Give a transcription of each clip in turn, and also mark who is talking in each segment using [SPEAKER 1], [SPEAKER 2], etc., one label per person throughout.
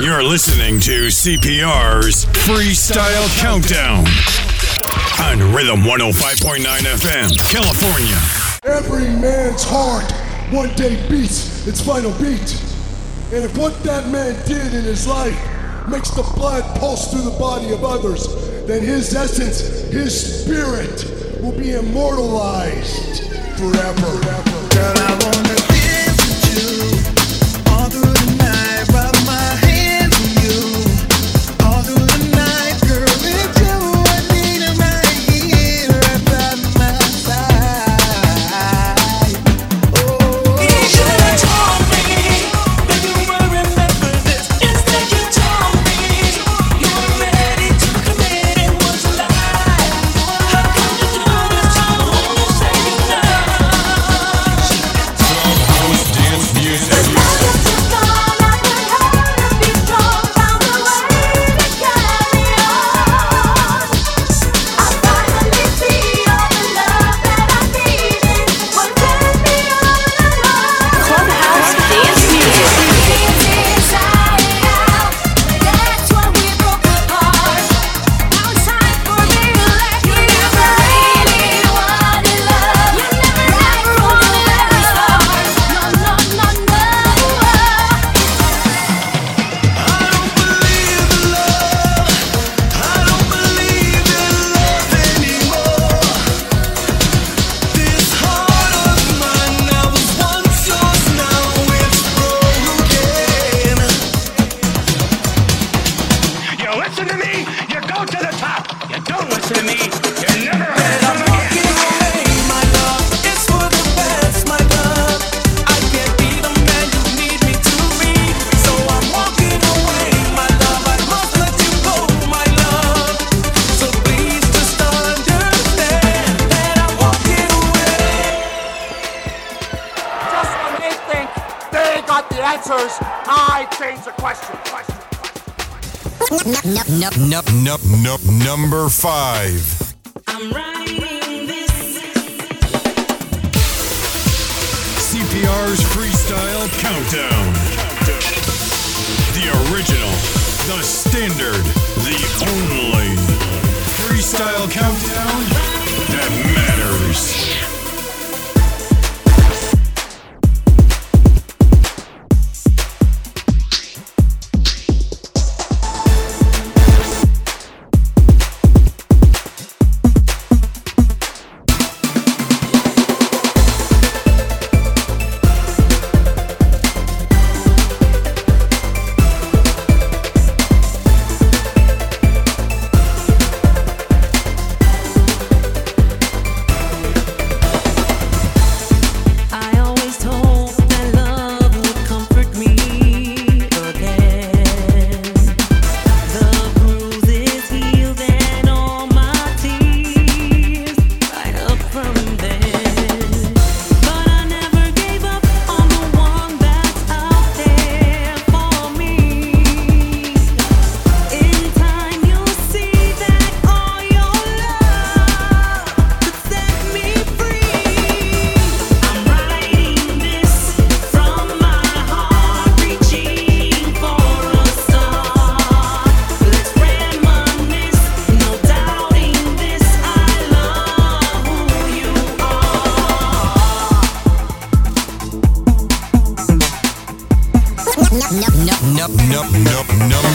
[SPEAKER 1] You're listening to CPR's Freestyle Countdown on Rhythm 105.9 FM, California.
[SPEAKER 2] Every man's heart one day beats its final beat. And if what that man did in his life makes the blood pulse through the body of others, then his essence, his spirit, will be immortalized forever. Girl, I wanna
[SPEAKER 1] number five. CPR's Freestyle Countdown. The original, the standard, the only Freestyle Countdown that
[SPEAKER 3] Nope,
[SPEAKER 4] nope, nope.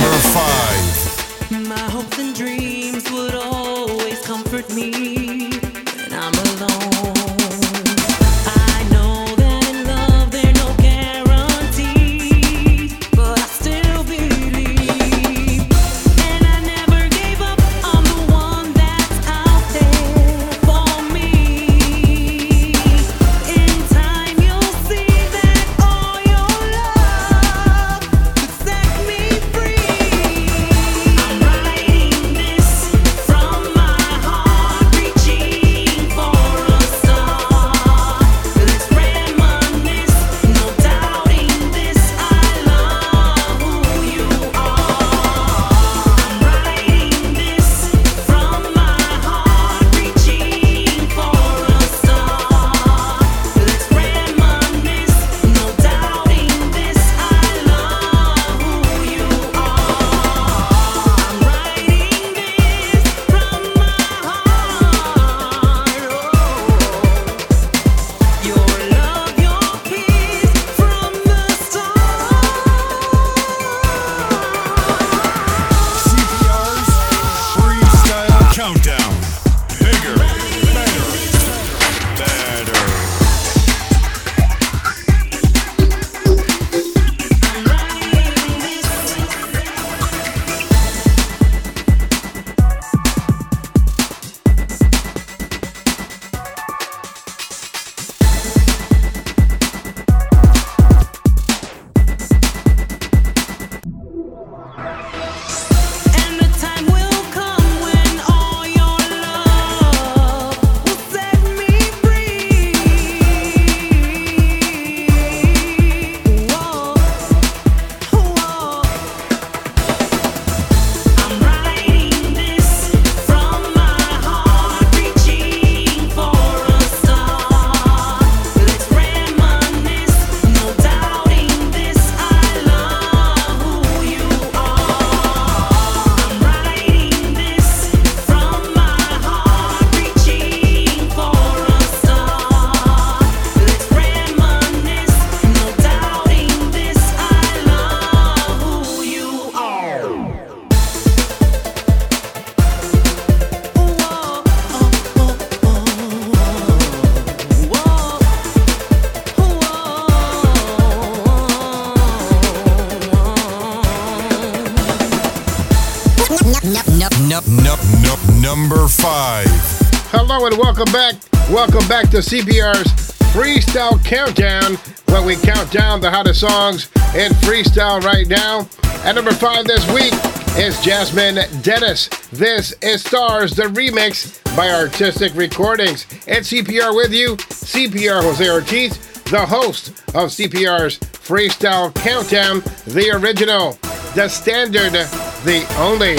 [SPEAKER 4] welcome back. Welcome back to CPR's Freestyle Countdown, where we count down the hottest songs in freestyle right now. At number five this week is Jasmine Dennis. This is Stars, the remix by Artistic Recordings. At CPR with you, CPR Jose Ortiz, the host of CPR's Freestyle Countdown, the original, the standard, the only.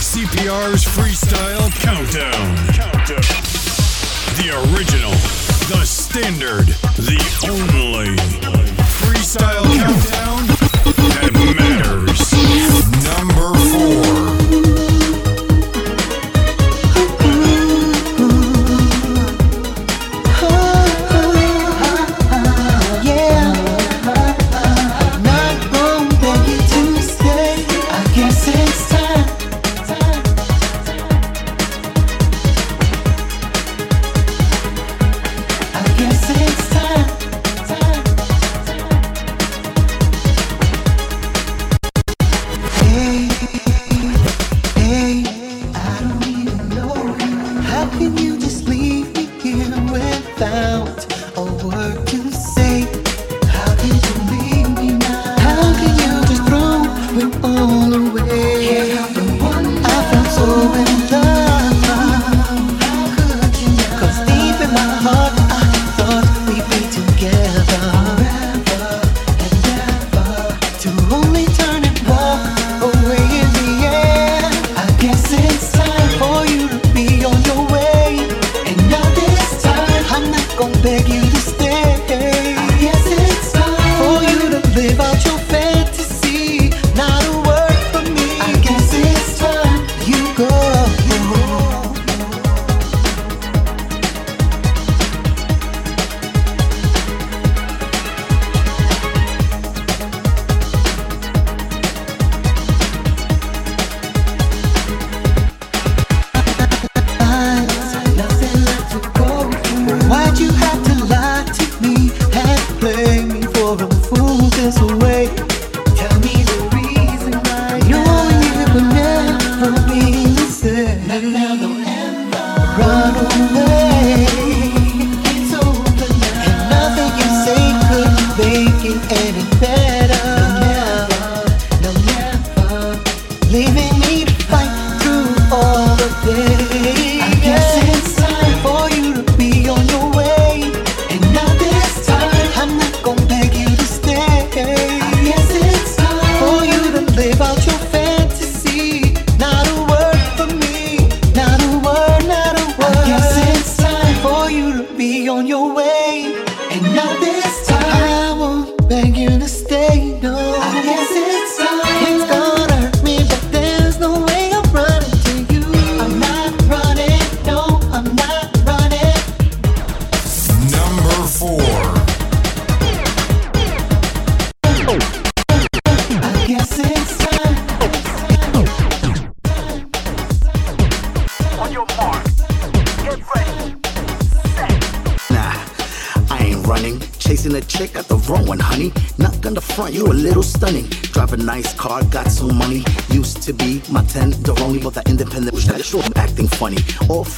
[SPEAKER 3] CPR's Freestyle Countdown. Collective. The original, the standard, the only. Freestyle Countdown.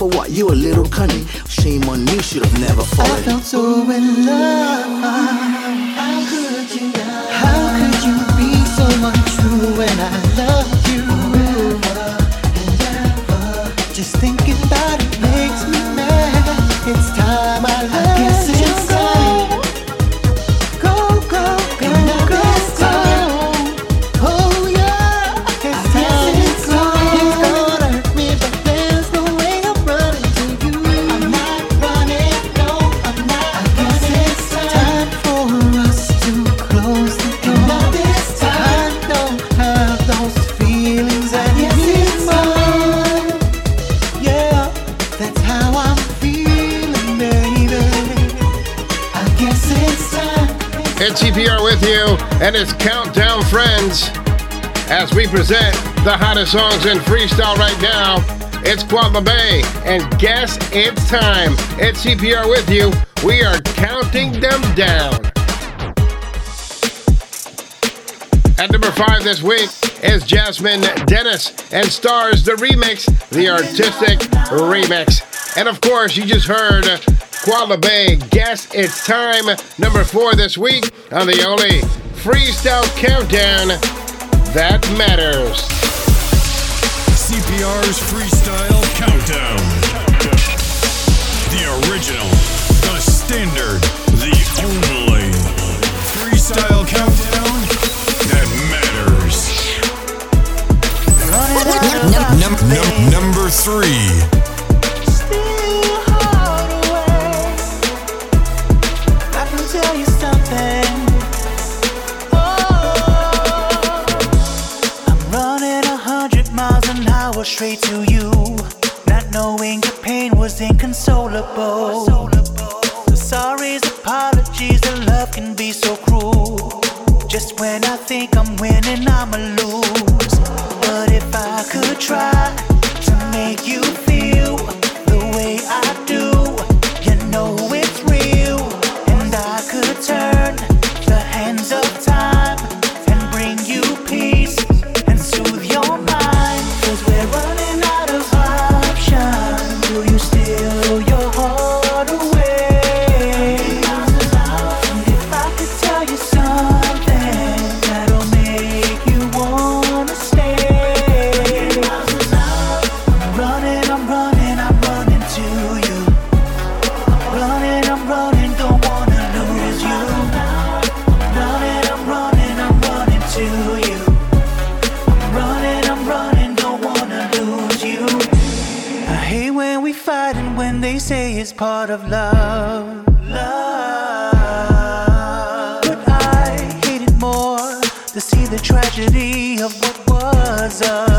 [SPEAKER 5] for
[SPEAKER 6] what? You a little cunning.
[SPEAKER 5] It's
[SPEAKER 4] CPR with you and it's Countdown Friends as we present the hottest songs in freestyle right now. It's Guava Bay and guess it's time. It's CPR with you. We are counting them down. At number five this week is Jasmine Dennis and stars the remix, the artistic remix. And of course, you just heard Koala Bay. Guess it's time. Number four this week on the only freestyle countdown that matters.
[SPEAKER 3] CPR's Freestyle Countdown. The original, the standard, the only freestyle countdown that matters. Number three.
[SPEAKER 5] was straight to you, not knowing the pain was inconsolable. The sorries, apologies, and love can be so cruel. Just when I think I'm winning, I'ma lose. But if I could try. part of love. Love. But I hated more to see the tragedy of what was. Us.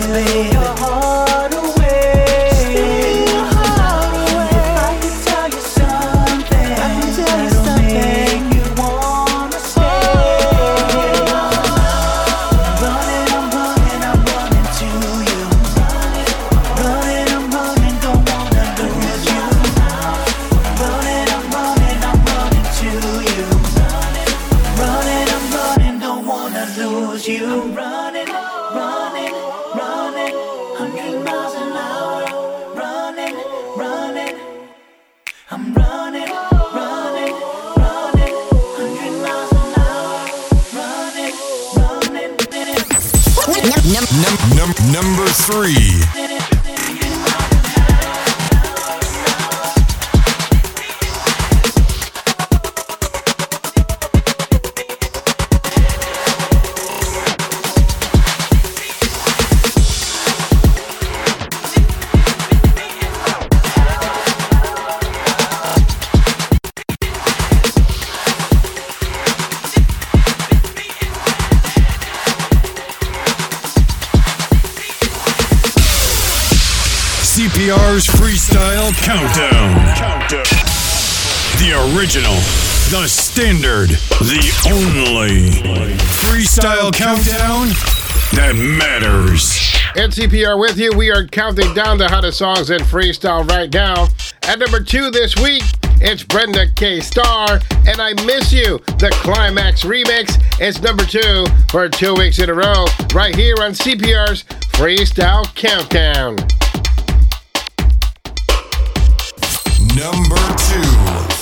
[SPEAKER 3] me.
[SPEAKER 4] NCPR with you. We are counting down the hottest songs in freestyle right now. At number two this week, it's Brenda K. Starr and I Miss You. The Climax remix is number two for two weeks in a row, right here on CPR's Freestyle Countdown.
[SPEAKER 7] Number two.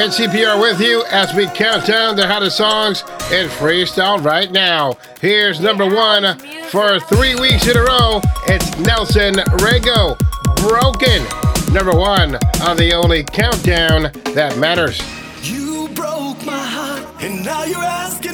[SPEAKER 4] And CPR with you as we count down the hottest songs in freestyle right now. Here's number one for three weeks in a row. It's Nelson Rego, Broken. Number one on the only countdown that matters.
[SPEAKER 8] You broke my heart, and now you're asking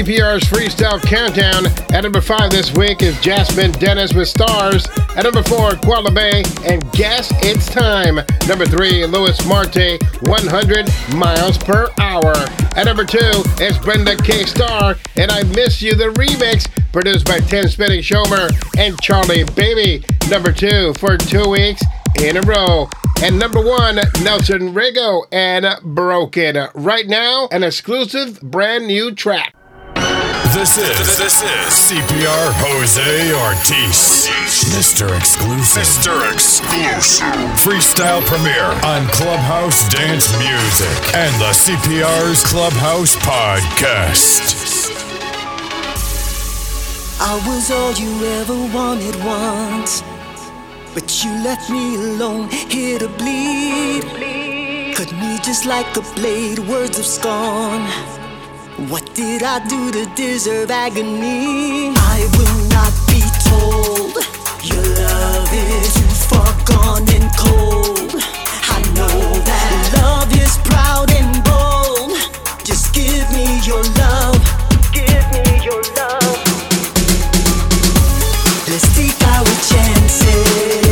[SPEAKER 4] CPR's Freestyle Countdown. At number five this week is Jasmine Dennis with Stars. At number four, Koala Bay and Guess It's Time. Number three, Louis Marte, 100 miles per hour. At number two is Brenda K. Starr and I Miss You, the remix, produced by Tim Spinning Shomer and Charlie Baby. Number two for two weeks in a row. And number one, Nelson Rigo and Broken. Right now, an exclusive brand new track.
[SPEAKER 7] This is this is CPR Jose Ortiz, Mr. Exclusive, Mr. Exclusive, freestyle premiere on Clubhouse Dance Music and the CPR's Clubhouse Podcast.
[SPEAKER 5] I was all you ever wanted once. But you left me alone, here to bleed. Cut me just like a blade, words of scorn. What did I do to deserve agony? I will not be told. Your love is too far gone and cold. I know that love is proud and bold. Just give me your love. Give me your love. Let's take our chances.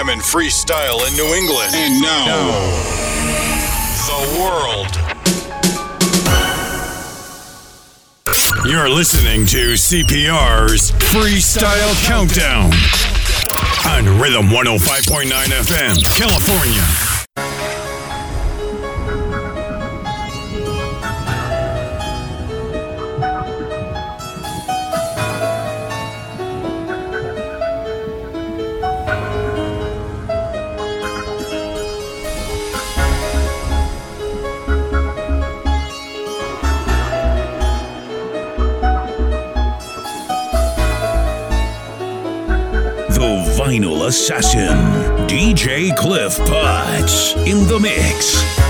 [SPEAKER 7] jamming freestyle
[SPEAKER 5] in
[SPEAKER 7] New England. And now, now, the world. You're listening to CPR's Freestyle Countdown on Rhythm 105.9 FM, California.
[SPEAKER 1] Vinyl Assassin, DJ Cliff Potts, in the mix.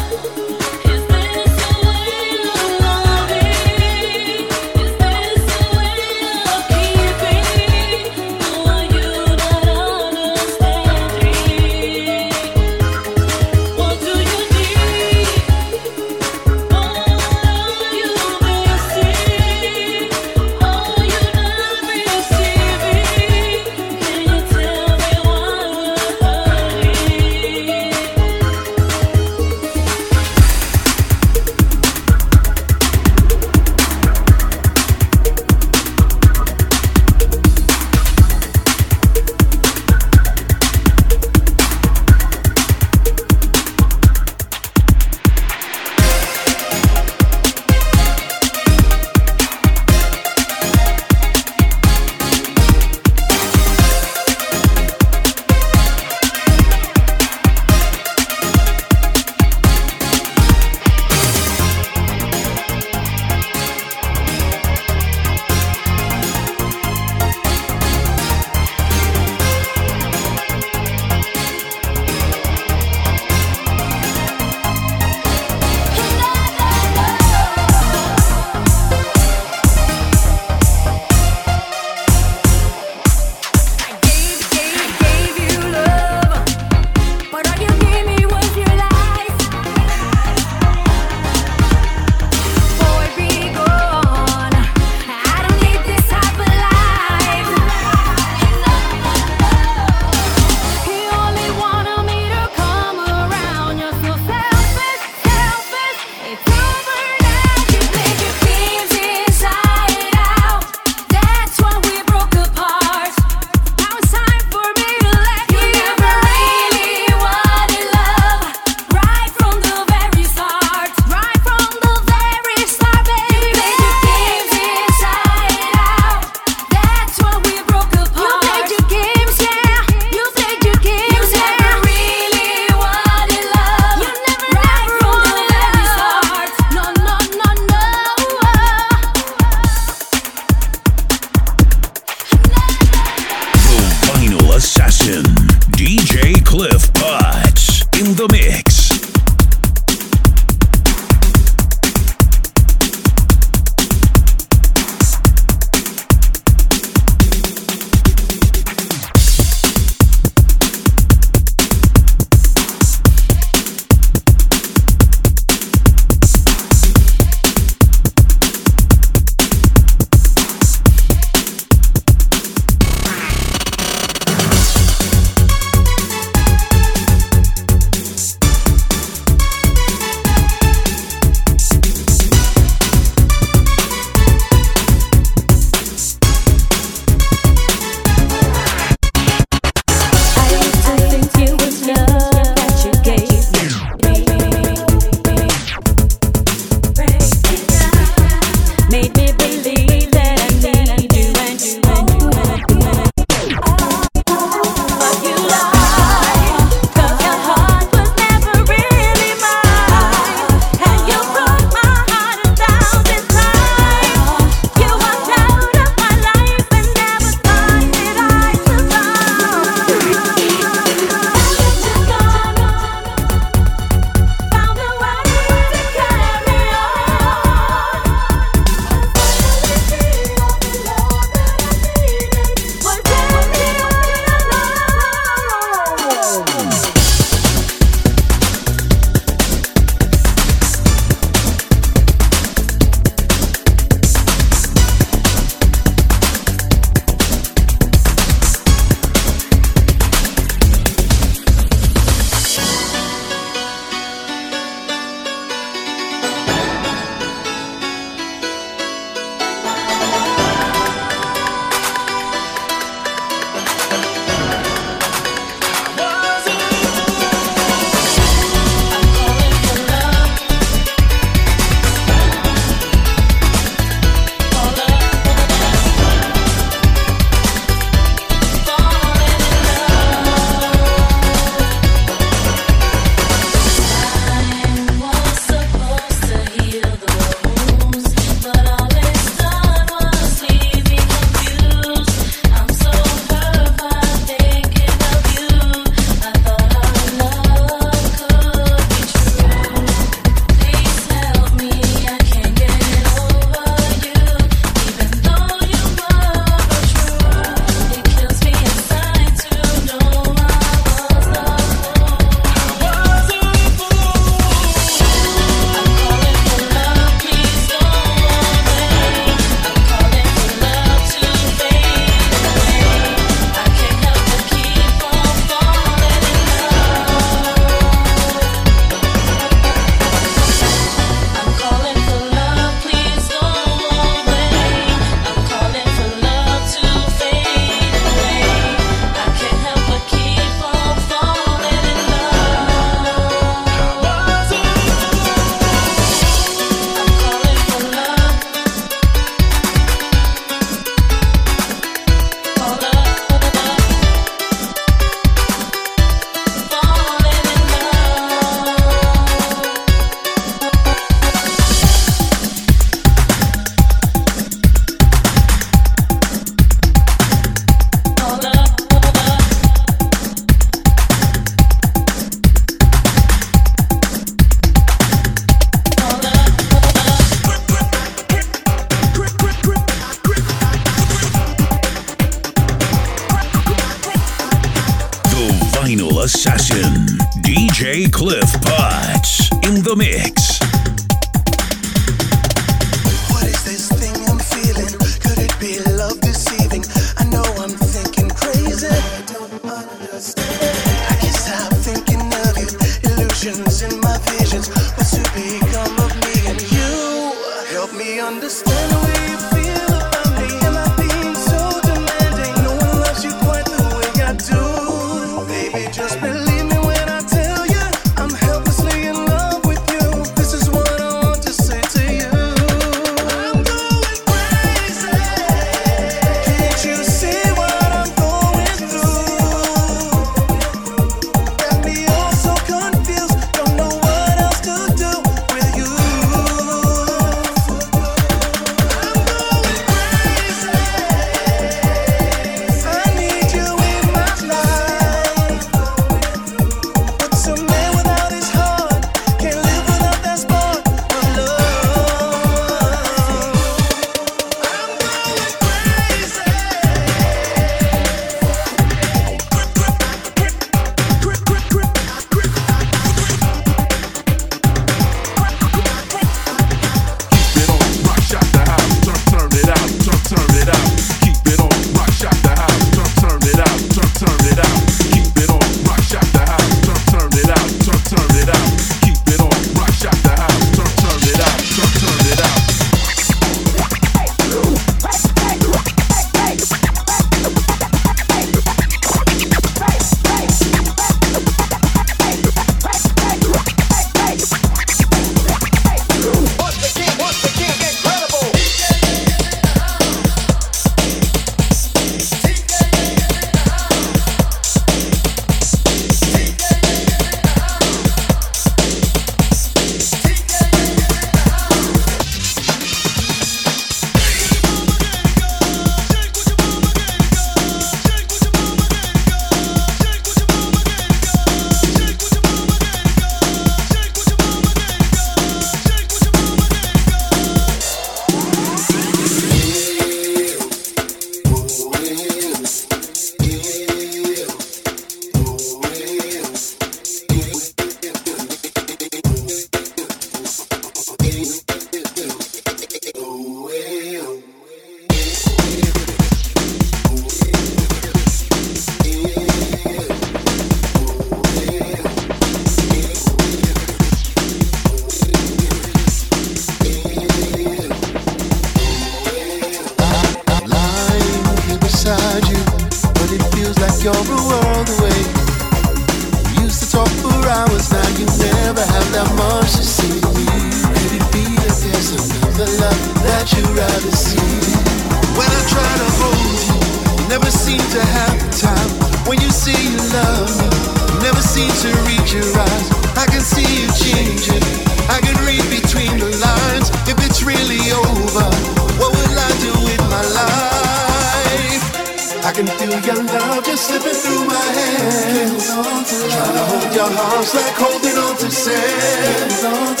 [SPEAKER 9] Can feel your love just slipping through my hands. Trying to hold your arms like holding on to sand. Thought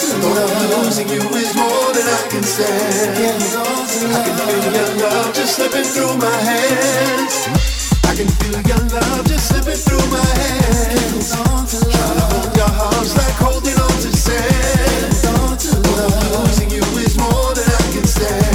[SPEAKER 9] losing you is more than I can stand. I can feel your love just slipping through my hands. I can feel your love just slipping through my hands. Trying to hold your arms like holding on to sand. Thought losing you is more than I can stand.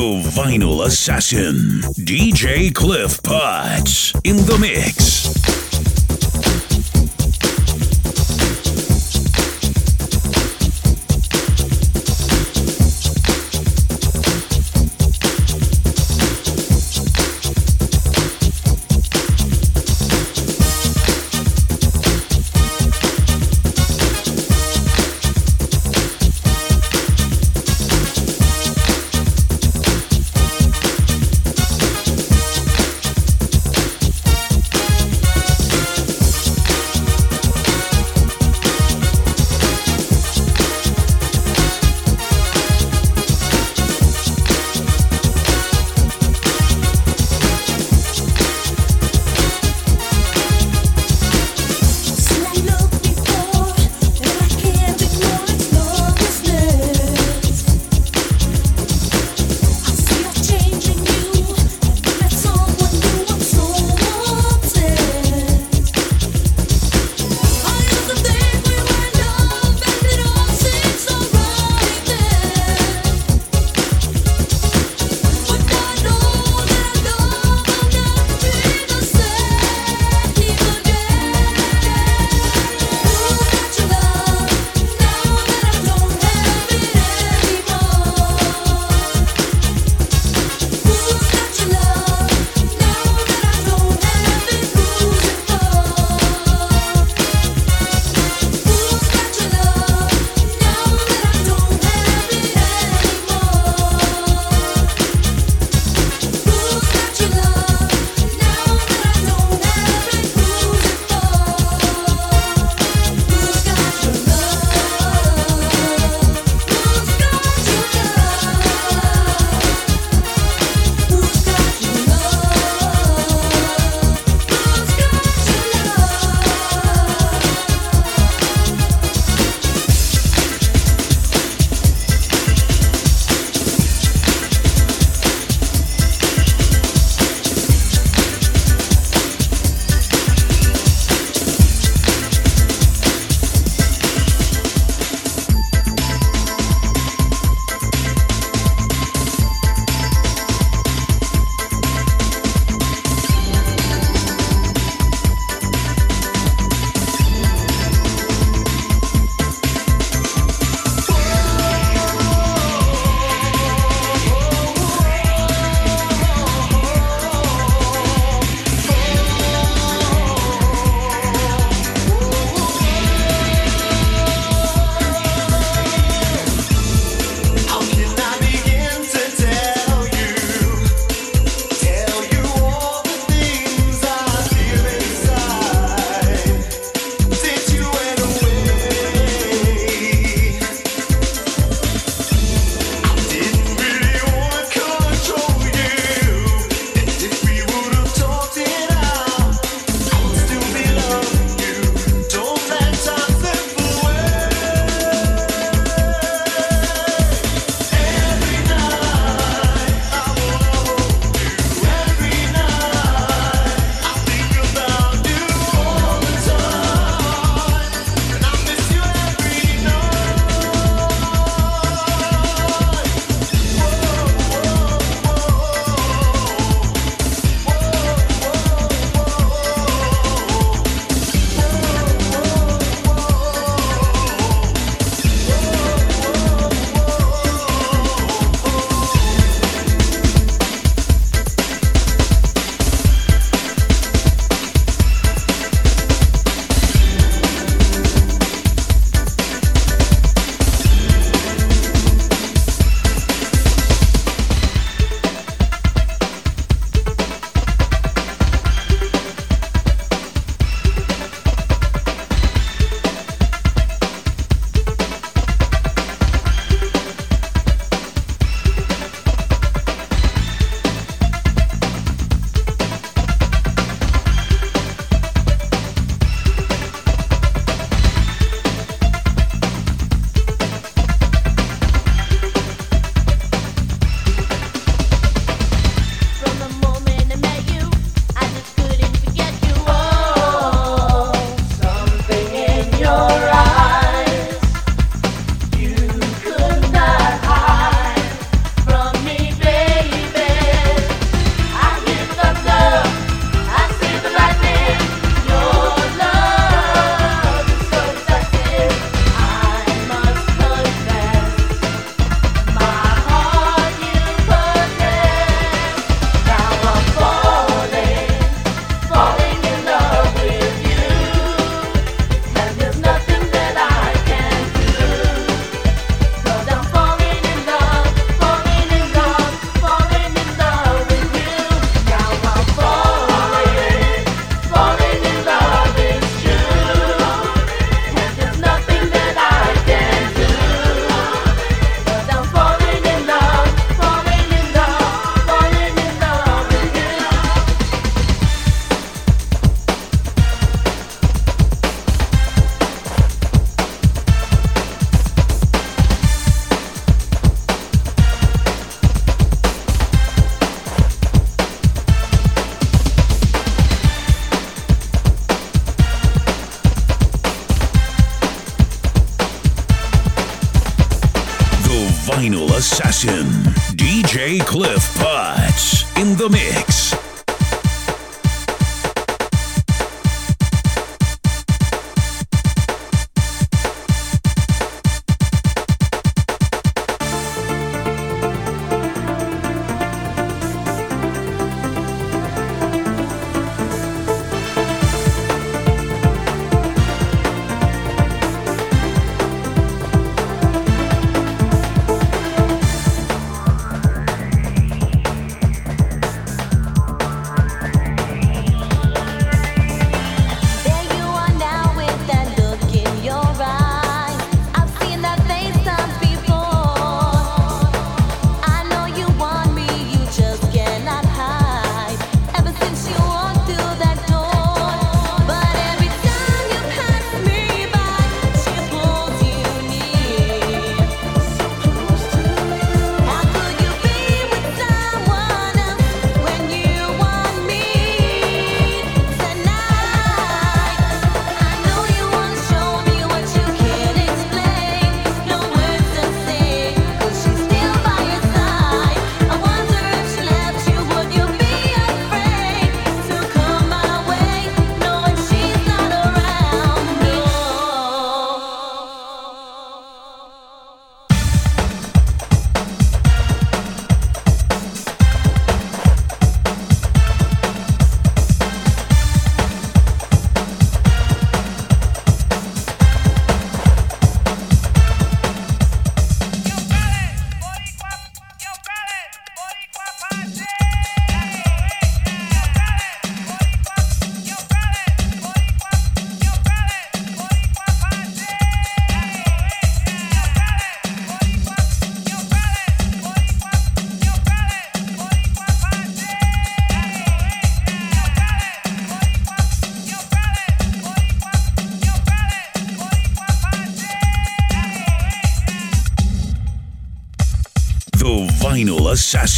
[SPEAKER 1] Vinyl Assassin. DJ Cliff Potts in the mix.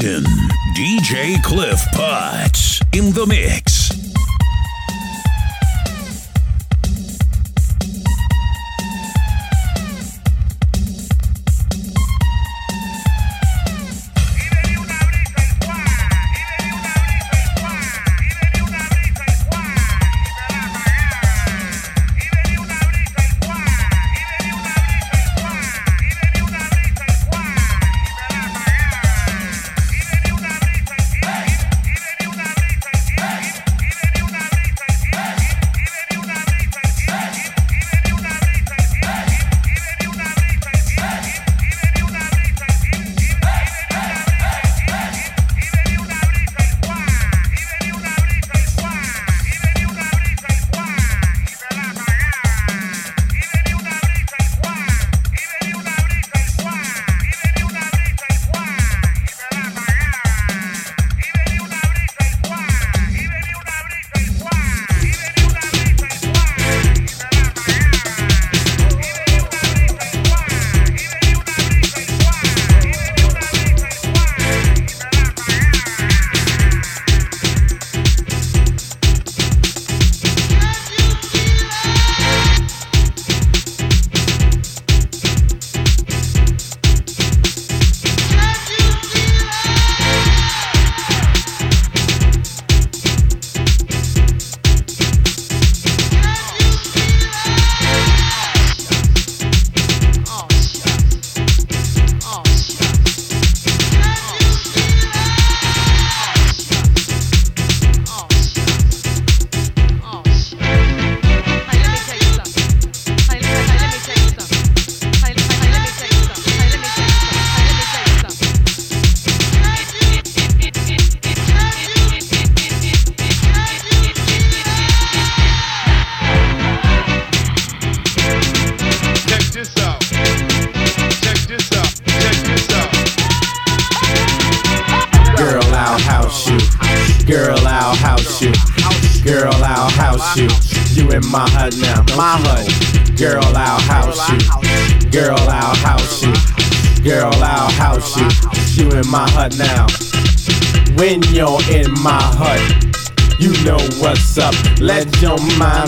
[SPEAKER 1] DJ Cliff Potts in the mix.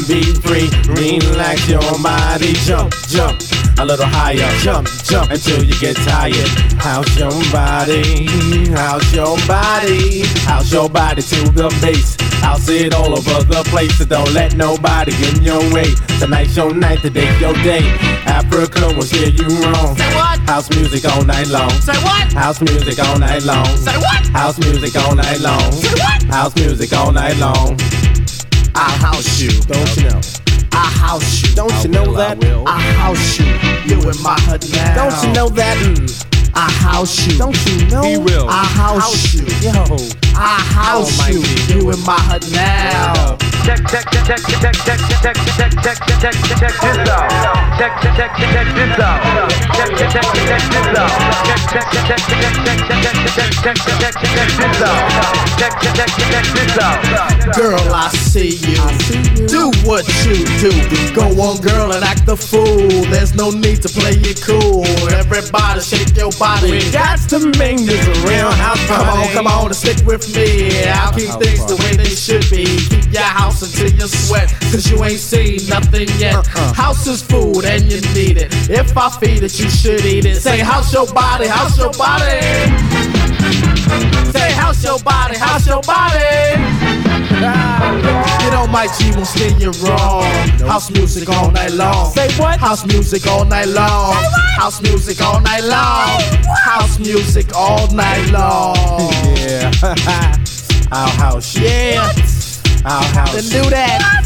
[SPEAKER 10] Be
[SPEAKER 11] free. Relax your body, jump, jump. a little higher. Jump, jump until you get tired. How's your body? How's your body? How's your body to the bass? I'll see it all over the place, so don't let nobody get in your way. Tonight's your night, today's your day. Africa will steer you wrong. Say what? House music all night long. Say what? House music all night long. Say what? House music all night long. Say what? House music all night long.
[SPEAKER 12] I'll house you.
[SPEAKER 11] Don't you know?
[SPEAKER 12] I house you.
[SPEAKER 11] Don't you know that?
[SPEAKER 12] I house you. You in my hood now.
[SPEAKER 11] Don't you know that?
[SPEAKER 12] I house you.
[SPEAKER 11] Don't you know?
[SPEAKER 12] He will. I house you.
[SPEAKER 11] Yo.
[SPEAKER 12] I house you. You in my hood now.
[SPEAKER 13] Check, check, check, check, check, check, check, check, check, check, check, check this out. Check, check, check, check this out. Check, check, check, check this out. Check, check, check, check, check, check, check, check, check, check, check, check this out. Check, check, check, check this out.
[SPEAKER 12] Girl, I see you. Do what you do. Go on, girl, and act the fool. There's no need to play it cool. Everybody shake your body.
[SPEAKER 11] We got to make this a real house
[SPEAKER 12] Come on, come on and stick with me. I'll keep things the way they should be. Keep your house until you sweat, cause you ain't seen nothing yet. Uh-huh. House is food and you need it. If I feed it, you should eat it. Say, house your body, house your body. Say, house your body, house your body. Ah. Get on my G, won't steer you wrong. House music all night long. Say what? House music all night long. House music all night long. House music all night long.
[SPEAKER 11] Yeah. I'll house you.
[SPEAKER 12] Yeah.
[SPEAKER 11] I'll house you.
[SPEAKER 12] do that.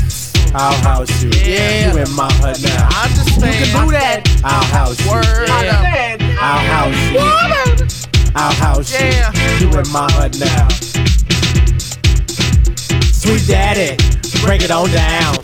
[SPEAKER 11] I'll house you.
[SPEAKER 12] Yeah.
[SPEAKER 11] You in my hood now.
[SPEAKER 12] I understand. You can do that.
[SPEAKER 11] I'll house you.
[SPEAKER 12] Word.
[SPEAKER 11] I'll house you. I'll house
[SPEAKER 12] Yeah.
[SPEAKER 11] you. You in my hood now. Sweet daddy, break it on down.